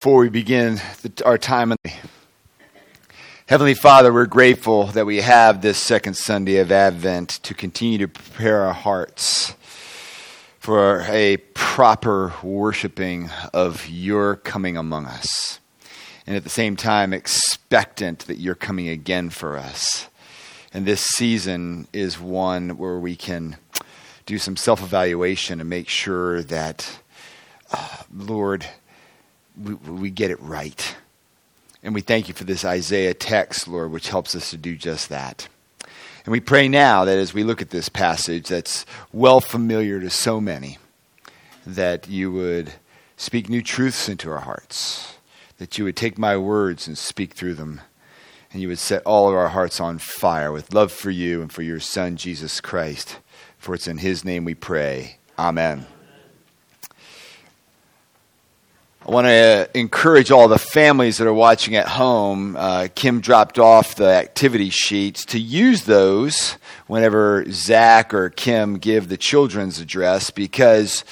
Before we begin our time, Heavenly Father, we're grateful that we have this second Sunday of Advent to continue to prepare our hearts for a proper worshiping of your coming among us. And at the same time, expectant that you're coming again for us. And this season is one where we can do some self evaluation and make sure that, uh, Lord, we, we get it right. And we thank you for this Isaiah text, Lord, which helps us to do just that. And we pray now that as we look at this passage that's well familiar to so many, that you would speak new truths into our hearts, that you would take my words and speak through them, and you would set all of our hearts on fire with love for you and for your Son, Jesus Christ. For it's in his name we pray. Amen. I want to encourage all the families that are watching at home. Uh, Kim dropped off the activity sheets to use those whenever Zach or Kim give the children's address because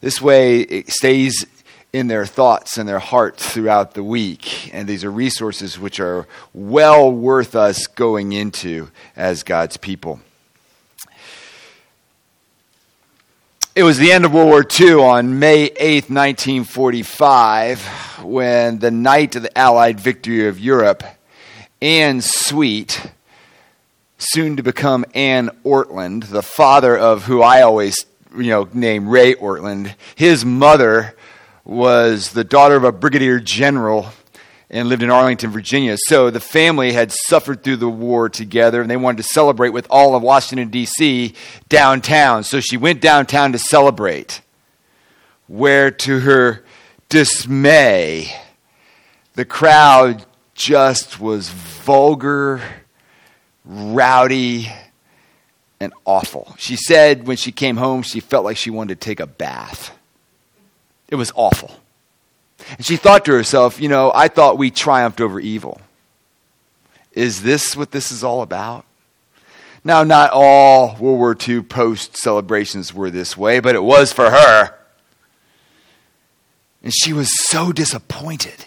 this way it stays in their thoughts and their hearts throughout the week. And these are resources which are well worth us going into as God's people. It was the end of World War II on May 8, 1945, when the night of the Allied victory of Europe, Anne Sweet, soon to become Anne Ortlund, the father of who I always you know, name Ray Ortlund, his mother was the daughter of a brigadier general and lived in Arlington, Virginia. So the family had suffered through the war together and they wanted to celebrate with all of Washington, D.C. downtown. So she went downtown to celebrate, where to her dismay, the crowd just was vulgar, rowdy, and awful. She said when she came home, she felt like she wanted to take a bath. It was awful. And she thought to herself, you know, I thought we triumphed over evil. Is this what this is all about? Now, not all World War II post celebrations were this way, but it was for her. And she was so disappointed.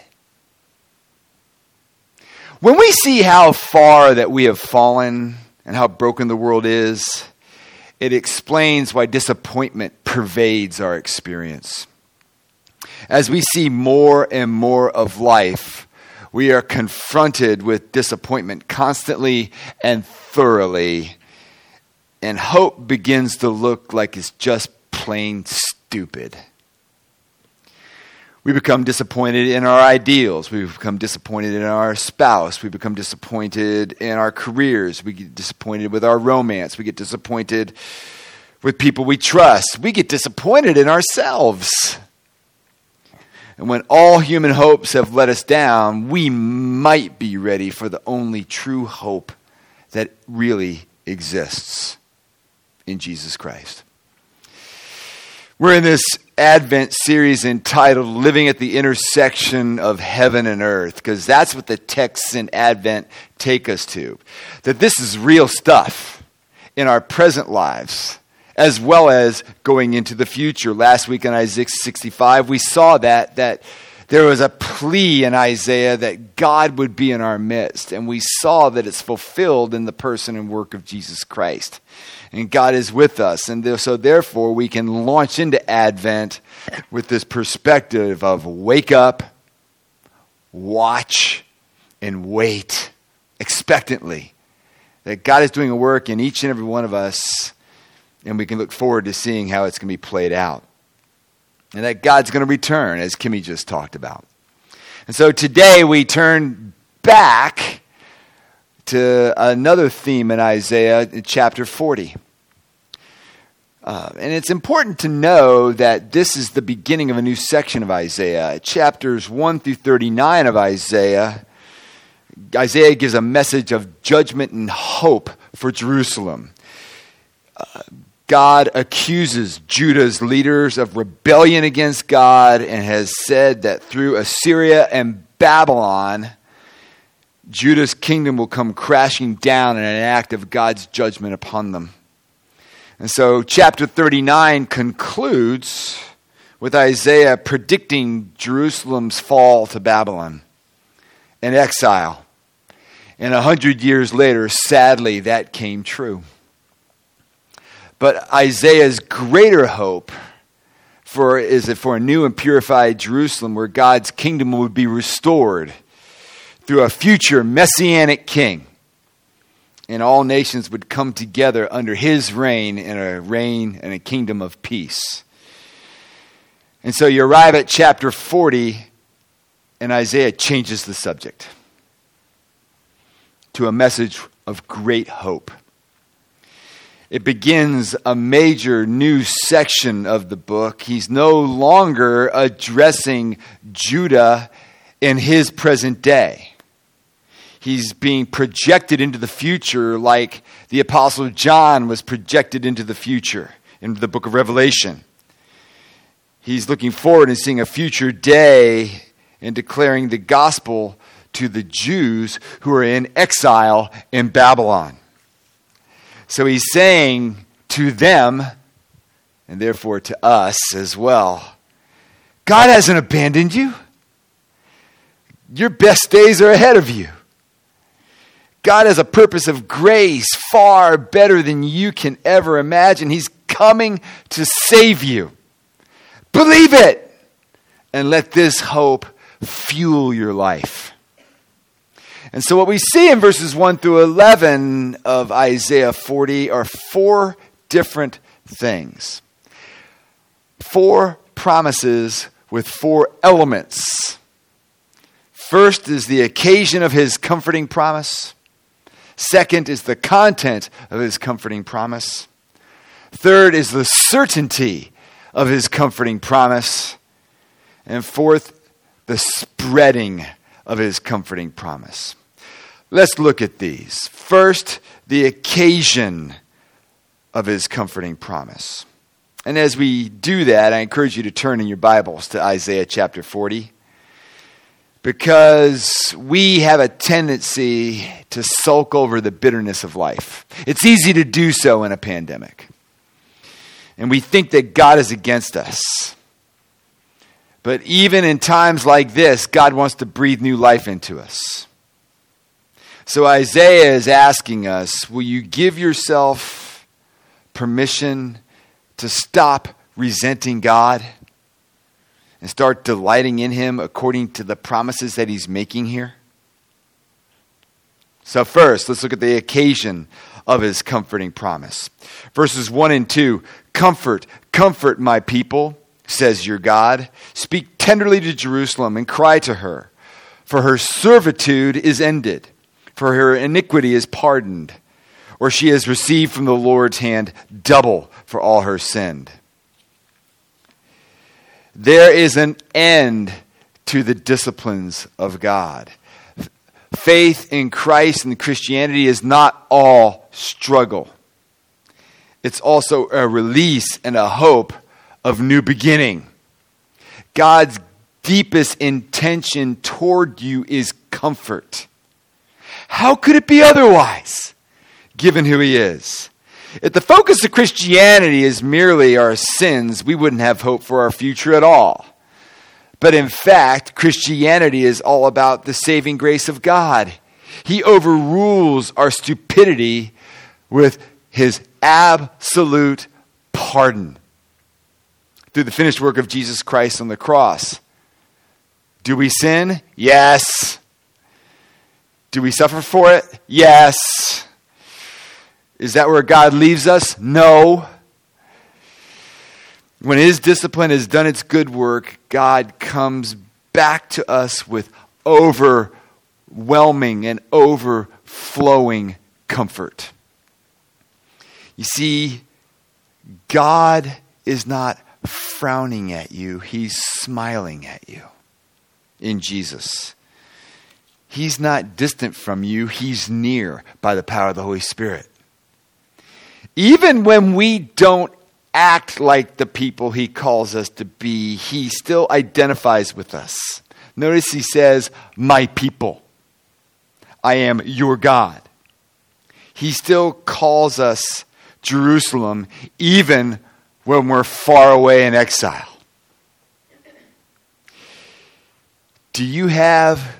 When we see how far that we have fallen and how broken the world is, it explains why disappointment pervades our experience. As we see more and more of life, we are confronted with disappointment constantly and thoroughly, and hope begins to look like it's just plain stupid. We become disappointed in our ideals. We become disappointed in our spouse. We become disappointed in our careers. We get disappointed with our romance. We get disappointed with people we trust. We get disappointed in ourselves. And when all human hopes have let us down, we might be ready for the only true hope that really exists in Jesus Christ. We're in this Advent series entitled Living at the Intersection of Heaven and Earth, because that's what the texts in Advent take us to. That this is real stuff in our present lives as well as going into the future. Last week in Isaiah 65, we saw that, that there was a plea in Isaiah that God would be in our midst, and we saw that it's fulfilled in the person and work of Jesus Christ. And God is with us, and so therefore we can launch into Advent with this perspective of wake up, watch, and wait expectantly. That God is doing a work in each and every one of us and we can look forward to seeing how it's going to be played out. And that God's going to return, as Kimmy just talked about. And so today we turn back to another theme in Isaiah, chapter 40. Uh, and it's important to know that this is the beginning of a new section of Isaiah. Chapters 1 through 39 of Isaiah, Isaiah gives a message of judgment and hope for Jerusalem. Uh, God accuses Judah's leaders of rebellion against God and has said that through Assyria and Babylon, Judah's kingdom will come crashing down in an act of God's judgment upon them. And so, chapter 39 concludes with Isaiah predicting Jerusalem's fall to Babylon and exile. And a hundred years later, sadly, that came true. But Isaiah's greater hope for is it for a new and purified Jerusalem where God's kingdom would be restored through a future messianic king. And all nations would come together under his reign in a reign and a kingdom of peace. And so you arrive at chapter 40, and Isaiah changes the subject to a message of great hope. It begins a major new section of the book. He's no longer addressing Judah in his present day. He's being projected into the future like the Apostle John was projected into the future in the book of Revelation. He's looking forward and seeing a future day and declaring the gospel to the Jews who are in exile in Babylon. So he's saying to them, and therefore to us as well, God hasn't abandoned you. Your best days are ahead of you. God has a purpose of grace far better than you can ever imagine. He's coming to save you. Believe it and let this hope fuel your life. And so, what we see in verses 1 through 11 of Isaiah 40 are four different things. Four promises with four elements. First is the occasion of his comforting promise. Second is the content of his comforting promise. Third is the certainty of his comforting promise. And fourth, the spreading of his comforting promise. Let's look at these. First, the occasion of his comforting promise. And as we do that, I encourage you to turn in your Bibles to Isaiah chapter 40 because we have a tendency to sulk over the bitterness of life. It's easy to do so in a pandemic. And we think that God is against us. But even in times like this, God wants to breathe new life into us. So Isaiah is asking us will you give yourself permission to stop resenting God? and start delighting in Him according to the promises that He's making here? So, first, let's look at the occasion of His comforting promise. Verses 1 and 2 Comfort, comfort my people, says your God. Speak tenderly to Jerusalem and cry to her, for her servitude is ended, for her iniquity is pardoned, or she has received from the Lord's hand double for all her sin. There is an end to the disciplines of God. Faith in Christ and Christianity is not all struggle. It's also a release and a hope of new beginning. God's deepest intention toward you is comfort. How could it be otherwise, given who He is? If the focus of Christianity is merely our sins, we wouldn't have hope for our future at all. But in fact, Christianity is all about the saving grace of God. He overrules our stupidity with his absolute pardon through the finished work of Jesus Christ on the cross. Do we sin? Yes. Do we suffer for it? Yes. Is that where God leaves us? No. When His discipline has done its good work, God comes back to us with overwhelming and overflowing comfort. You see, God is not frowning at you, He's smiling at you in Jesus. He's not distant from you, He's near by the power of the Holy Spirit. Even when we don't act like the people he calls us to be, he still identifies with us. Notice he says, My people. I am your God. He still calls us Jerusalem even when we're far away in exile. Do you have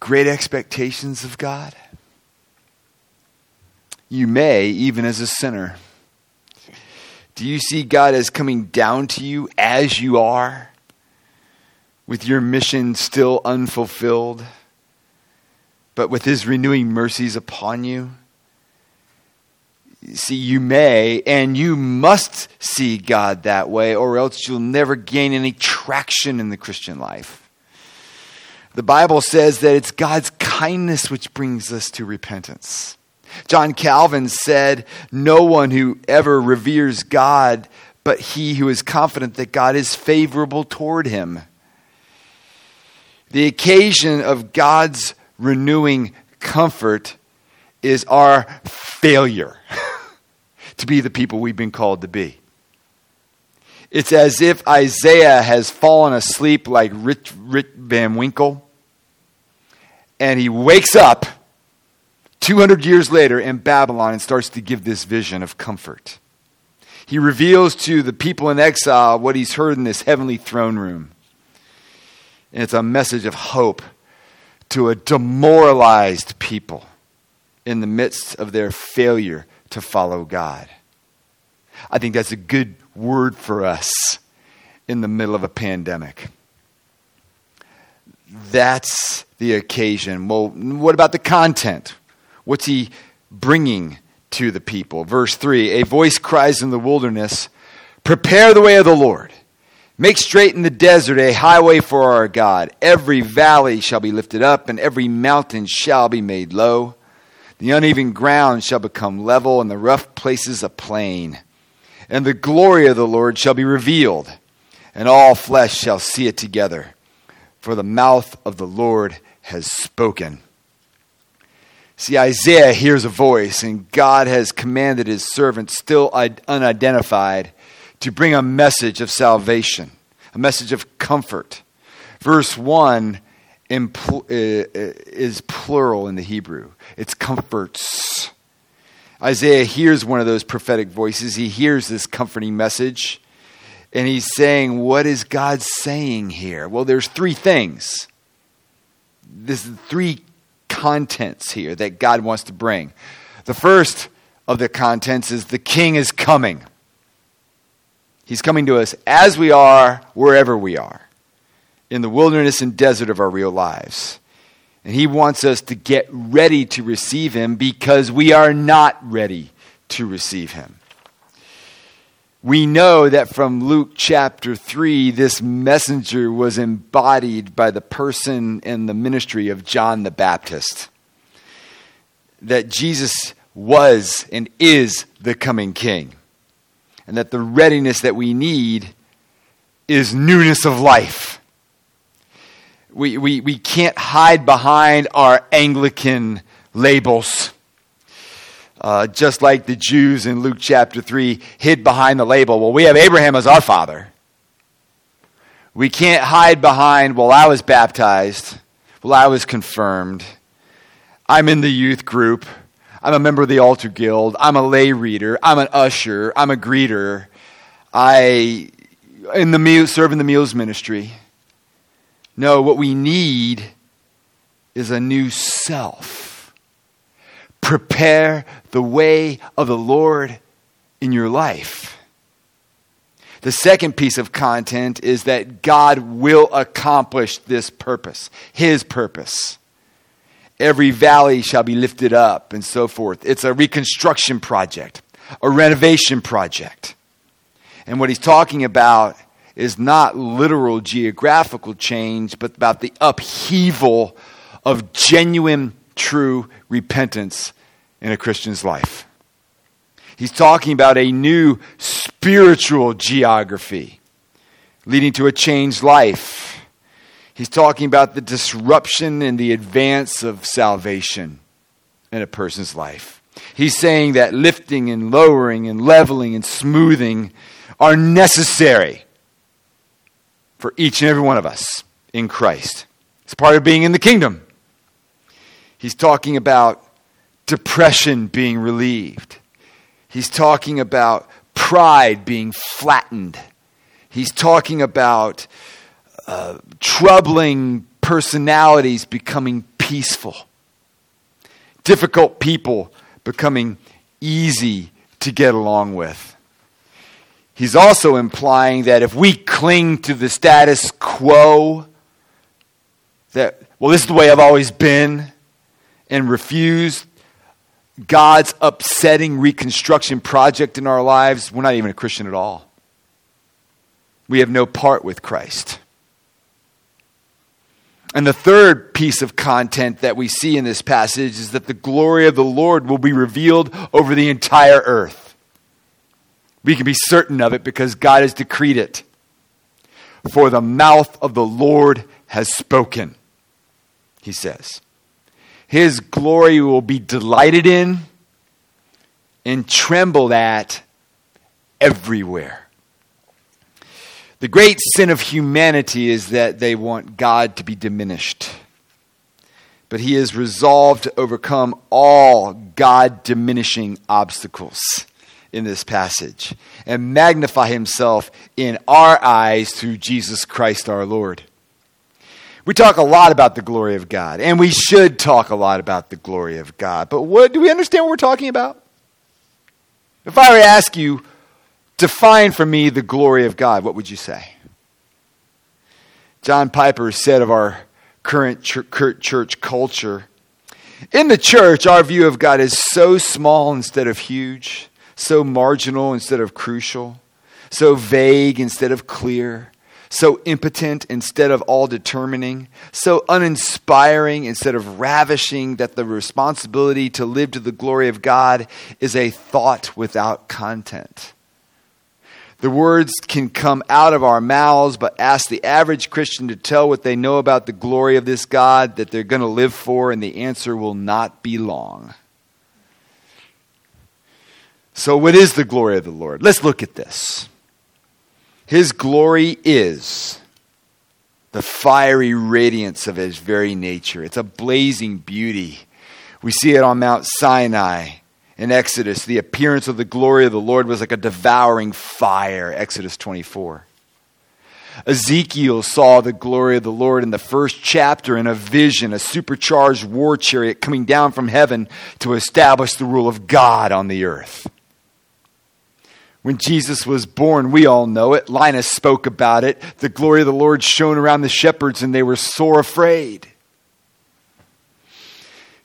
great expectations of God? You may, even as a sinner. Do you see God as coming down to you as you are, with your mission still unfulfilled, but with His renewing mercies upon you? See, you may and you must see God that way, or else you'll never gain any traction in the Christian life. The Bible says that it's God's kindness which brings us to repentance. John Calvin said, No one who ever reveres God, but he who is confident that God is favorable toward him. The occasion of God's renewing comfort is our failure to be the people we've been called to be. It's as if Isaiah has fallen asleep like Rich, Rip Van Winkle, and he wakes up 200 years later in Babylon and starts to give this vision of comfort. He reveals to the people in exile what he's heard in this heavenly throne room. And it's a message of hope to a demoralized people in the midst of their failure to follow God. I think that's a good word for us in the middle of a pandemic. That's the occasion. Well, what about the content? What's he bringing to the people? Verse 3 A voice cries in the wilderness, Prepare the way of the Lord. Make straight in the desert a highway for our God. Every valley shall be lifted up, and every mountain shall be made low. The uneven ground shall become level, and the rough places a plain. And the glory of the Lord shall be revealed, and all flesh shall see it together. For the mouth of the Lord has spoken. See, Isaiah hears a voice, and God has commanded his servant, still unidentified, to bring a message of salvation, a message of comfort. Verse 1 uh, is plural in the Hebrew, it's comforts. Isaiah hears one of those prophetic voices. He hears this comforting message, and he's saying, What is God saying here? Well, there's three things. This is three contents here that God wants to bring. The first of the contents is the king is coming. He's coming to us as we are, wherever we are, in the wilderness and desert of our real lives. And he wants us to get ready to receive him because we are not ready to receive him. We know that from Luke chapter 3, this messenger was embodied by the person and the ministry of John the Baptist. That Jesus was and is the coming king. And that the readiness that we need is newness of life. We, we, we can't hide behind our Anglican labels uh, just like the Jews in Luke chapter 3 hid behind the label. Well, we have Abraham as our father. We can't hide behind, well, I was baptized. Well, I was confirmed. I'm in the youth group. I'm a member of the altar guild. I'm a lay reader. I'm an usher. I'm a greeter. I in the meal, serve in the meals ministry. No, what we need is a new self prepare the way of the Lord in your life. The second piece of content is that God will accomplish this purpose, His purpose. Every valley shall be lifted up, and so forth. It's a reconstruction project, a renovation project. And what he's talking about is not literal geographical change, but about the upheaval of genuine true repentance in a Christian's life. He's talking about a new spiritual geography leading to a changed life. He's talking about the disruption and the advance of salvation in a person's life. He's saying that lifting and lowering and leveling and smoothing are necessary for each and every one of us in Christ. It's part of being in the kingdom. He's talking about depression being relieved. He's talking about pride being flattened. He's talking about uh, troubling personalities becoming peaceful, difficult people becoming easy to get along with. He's also implying that if we cling to the status quo, that, well, this is the way I've always been, and refuse God's upsetting reconstruction project in our lives, we're not even a Christian at all. We have no part with Christ. And the third piece of content that we see in this passage is that the glory of the Lord will be revealed over the entire earth. We can be certain of it because God has decreed it. For the mouth of the Lord has spoken, he says. His glory will be delighted in and trembled at everywhere. The great sin of humanity is that they want God to be diminished. But he is resolved to overcome all God diminishing obstacles in this passage and magnify himself in our eyes through Jesus Christ our Lord. We talk a lot about the glory of God, and we should talk a lot about the glory of God. But what do we understand what we're talking about? If I were to ask you, Define for me the glory of God. What would you say? John Piper said of our current church culture In the church, our view of God is so small instead of huge, so marginal instead of crucial, so vague instead of clear, so impotent instead of all determining, so uninspiring instead of ravishing that the responsibility to live to the glory of God is a thought without content. The words can come out of our mouths, but ask the average Christian to tell what they know about the glory of this God that they're going to live for, and the answer will not be long. So, what is the glory of the Lord? Let's look at this. His glory is the fiery radiance of his very nature, it's a blazing beauty. We see it on Mount Sinai in Exodus, the appearance of the glory of the Lord was like a devouring fire, Exodus 24. Ezekiel saw the glory of the Lord in the first chapter in a vision, a supercharged war chariot coming down from heaven to establish the rule of God on the earth. When Jesus was born, we all know it. Linus spoke about it. The glory of the Lord shone around the shepherds, and they were sore afraid.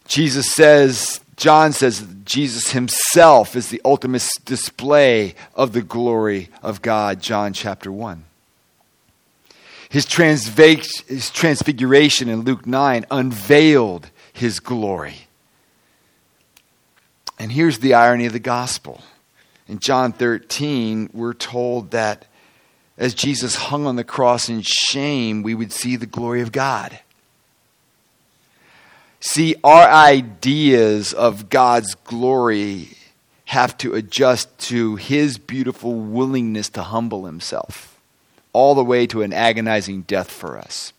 Jesus says John says Jesus himself is the ultimate display of the glory of God, John chapter 1. His, his transfiguration in Luke 9 unveiled his glory. And here's the irony of the gospel. In John 13, we're told that as Jesus hung on the cross in shame, we would see the glory of God. See, our ideas of God's glory have to adjust to his beautiful willingness to humble himself, all the way to an agonizing death for us.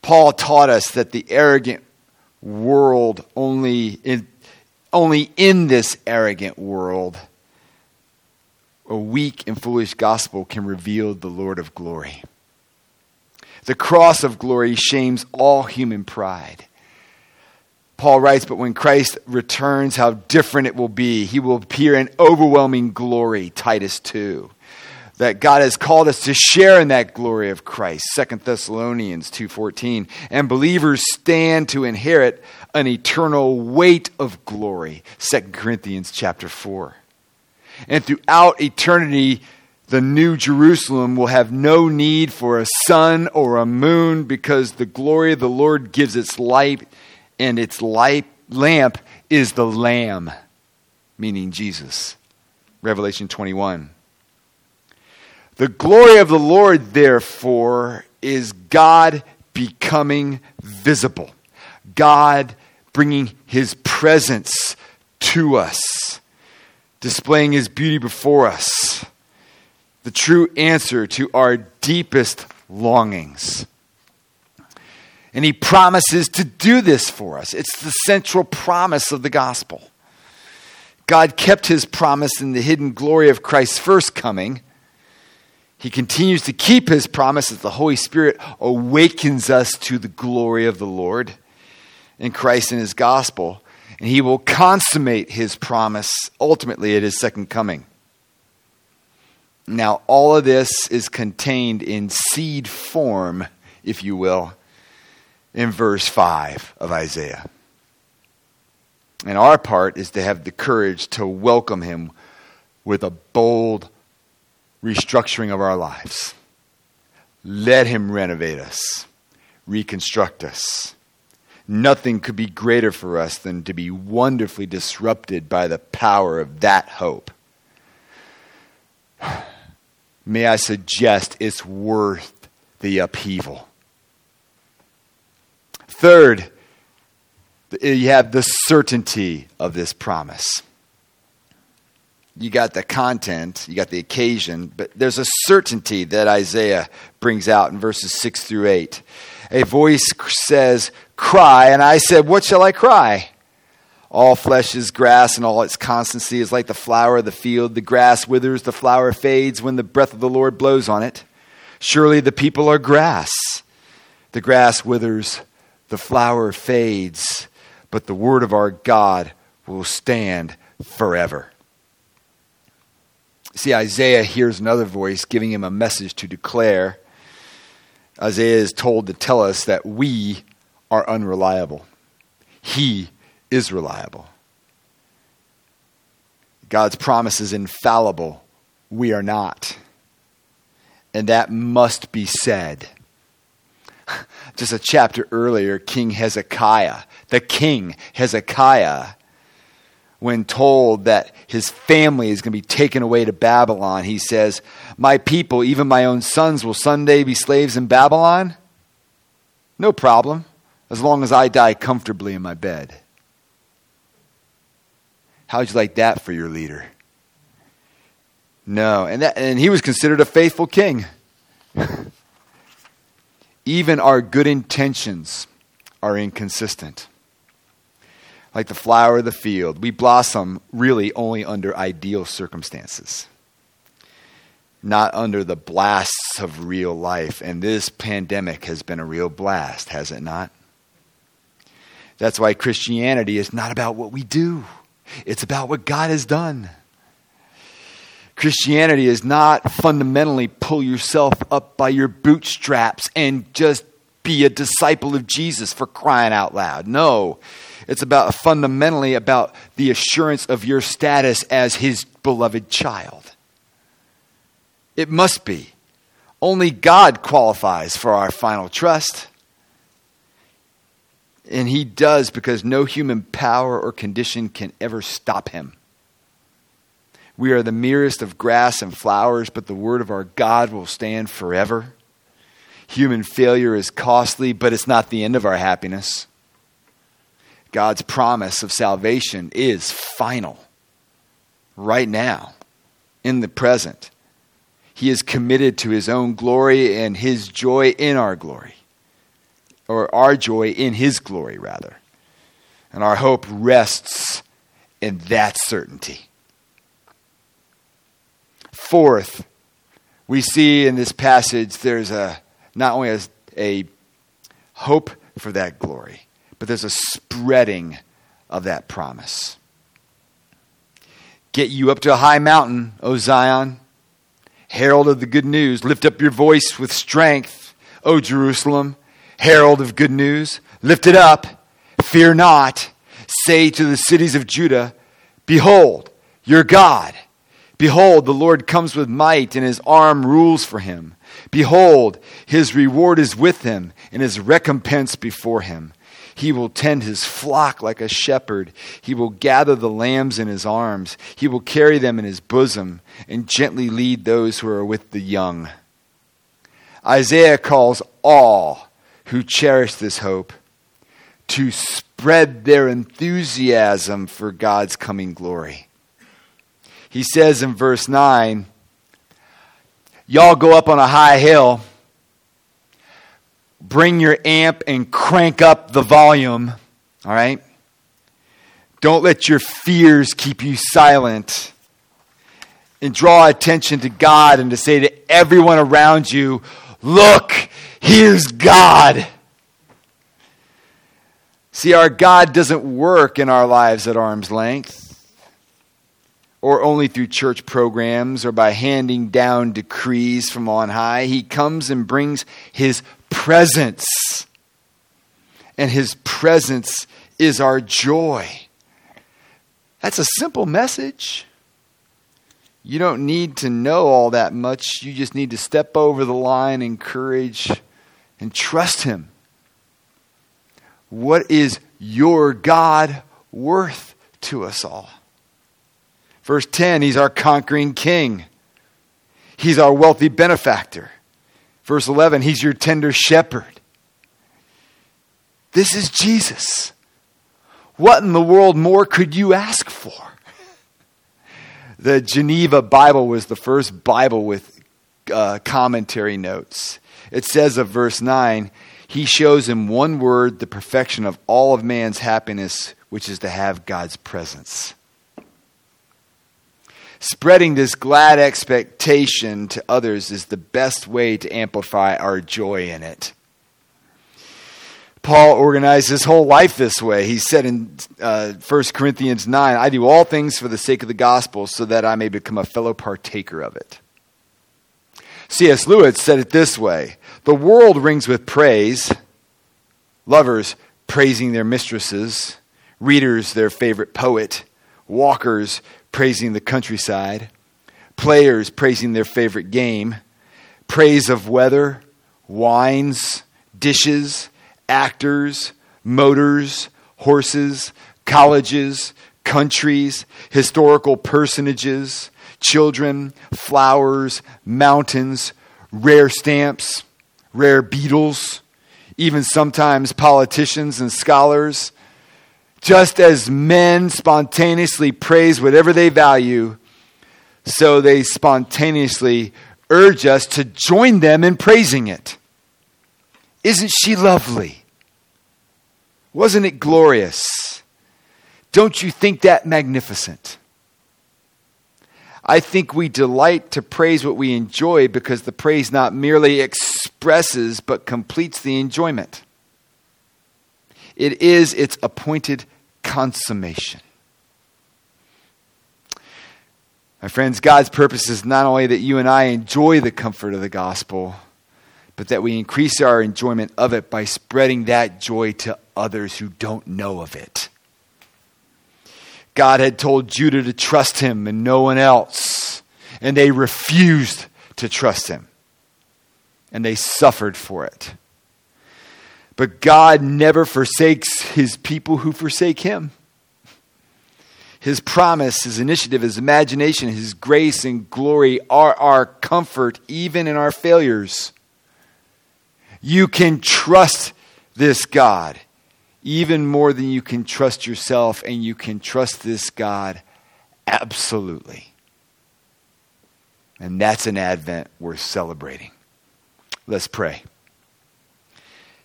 Paul taught us that the arrogant world only in, only in this arrogant world a weak and foolish gospel can reveal the Lord of glory. The cross of glory shames all human pride. Paul writes, But when Christ returns, how different it will be. He will appear in overwhelming glory, Titus 2. That God has called us to share in that glory of Christ, 2 Thessalonians 2.14. And believers stand to inherit an eternal weight of glory, 2 Corinthians chapter 4. And throughout eternity, the new Jerusalem will have no need for a sun or a moon because the glory of the Lord gives its light and its light lamp is the Lamb, meaning Jesus. Revelation 21. The glory of the Lord, therefore, is God becoming visible, God bringing his presence to us, displaying his beauty before us, the true answer to our deepest longings. And he promises to do this for us. It's the central promise of the gospel. God kept his promise in the hidden glory of Christ's first coming. He continues to keep his promise as the Holy Spirit awakens us to the glory of the Lord in Christ and his gospel. And he will consummate his promise ultimately at his second coming. Now, all of this is contained in seed form, if you will, in verse 5 of Isaiah. And our part is to have the courage to welcome him with a bold restructuring of our lives. Let him renovate us, reconstruct us. Nothing could be greater for us than to be wonderfully disrupted by the power of that hope. May I suggest it's worth the upheaval. Third, you have the certainty of this promise. You got the content, you got the occasion, but there's a certainty that Isaiah brings out in verses 6 through 8. A voice says, Cry, and I said, What shall I cry? All flesh is grass, and all its constancy is like the flower of the field. The grass withers, the flower fades when the breath of the Lord blows on it. Surely the people are grass. The grass withers, the flower fades, but the word of our God will stand forever. See, Isaiah hears another voice giving him a message to declare. Isaiah is told to tell us that we are unreliable. He is reliable. God's promise is infallible. We are not. And that must be said. Just a chapter earlier, King Hezekiah, the king Hezekiah, when told that his family is going to be taken away to Babylon, he says, My people, even my own sons, will someday be slaves in Babylon? No problem, as long as I die comfortably in my bed. How'd you like that for your leader? No, and, that, and he was considered a faithful king. Even our good intentions are inconsistent. Like the flower of the field, we blossom really only under ideal circumstances, not under the blasts of real life. And this pandemic has been a real blast, has it not? That's why Christianity is not about what we do, it's about what God has done. Christianity is not fundamentally pull yourself up by your bootstraps and just be a disciple of Jesus for crying out loud. No, it's about fundamentally about the assurance of your status as his beloved child. It must be. Only God qualifies for our final trust. And he does because no human power or condition can ever stop him. We are the merest of grass and flowers, but the word of our God will stand forever. Human failure is costly, but it's not the end of our happiness. God's promise of salvation is final, right now, in the present. He is committed to his own glory and his joy in our glory, or our joy in his glory, rather. And our hope rests in that certainty. Fourth, we see in this passage there's a not only a, a hope for that glory, but there's a spreading of that promise. Get you up to a high mountain, O Zion, herald of the good news. Lift up your voice with strength, O Jerusalem, herald of good news. Lift it up, fear not. Say to the cities of Judah, Behold, your God Behold, the Lord comes with might, and his arm rules for him. Behold, his reward is with him, and his recompense before him. He will tend his flock like a shepherd. He will gather the lambs in his arms. He will carry them in his bosom, and gently lead those who are with the young. Isaiah calls all who cherish this hope to spread their enthusiasm for God's coming glory he says in verse 9, Y'all go up on a high hill, bring your amp and crank up the volume, all right? Don't let your fears keep you silent. and draw attention to God and to say to everyone around you, Look, here's God. See, our God doesn't work in our lives at arm's length or only through church programs or by handing down decrees from on high. He comes and brings His presence. And His presence is our joy. That's a simple message. You don't need to know all that much. You just need to step over the line, and encourage, and trust Him. What is your God worth to us all? Verse 10, He's our conquering King, He's our wealthy benefactor. Verse 11, He's your tender shepherd. This is Jesus. What in the world more could you ask for? The Geneva Bible was the first Bible with uh, commentary notes. It says of verse 9, He shows in one word the perfection of all of man's happiness, which is to have God's presence. Spreading this glad expectation to others is the best way to amplify our joy in it. Paul organized his whole life this way. He said in uh, 1 Corinthians 9, I do all things for the sake of the gospel so that I may become a fellow partaker of it. C.S. Lewis said it this way The world rings with praise, lovers praising their mistresses, readers their favorite poet, walkers praising the countryside, players praising their favorite game, praise of weather, wines, dishes, actors, motors, horses, colleges, countries, historical personages, children, flowers, mountains, rare stamps, rare beetles, even sometimes politicians and scholars. Just as men spontaneously praise whatever they value, so they spontaneously urge us to join them in praising it. Isn't she lovely? Wasn't it glorious? Don't you think that magnificent? I think we delight to praise what we enjoy because the praise not merely expresses but completes the enjoyment. It is its appointed consummation. My friends, God's purpose is not only that you and I enjoy the comfort of the gospel, but that we increase our enjoyment of it by spreading that joy to others who don't know of it. God had told Judah to trust him and no one else, and they refused to trust him, and they suffered for it. But God never forsakes his people who forsake him. His promise, his initiative, his imagination, his grace and glory are our comfort even in our failures. You can trust this God even more than you can trust yourself, and you can trust this God absolutely. And that's an Advent worth celebrating. Let's pray.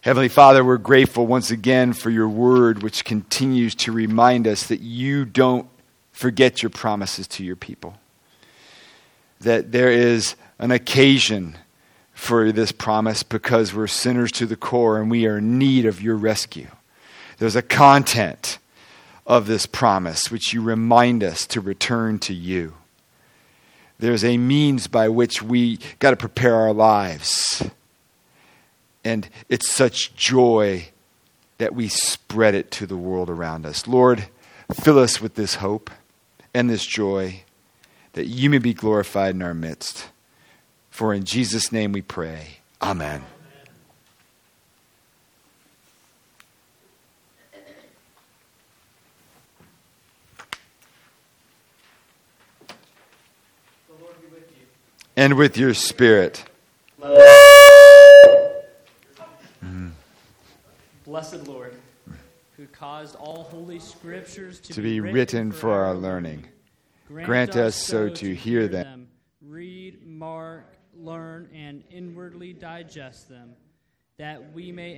Heavenly Father, we're grateful once again for your word, which continues to remind us that you don't forget your promises to your people. That there is an occasion for this promise because we're sinners to the core and we are in need of your rescue. There's a content of this promise which you remind us to return to you. There's a means by which we got to prepare our lives. And it's such joy that we spread it to the world around us. Lord, fill us with this hope and this joy that you may be glorified in our midst. For in Jesus' name we pray. Amen. And with your spirit. Blessed Lord, who caused all holy scriptures to, to be written for our learning, grant us so to hear them, read, mark, learn, and inwardly digest them, that we may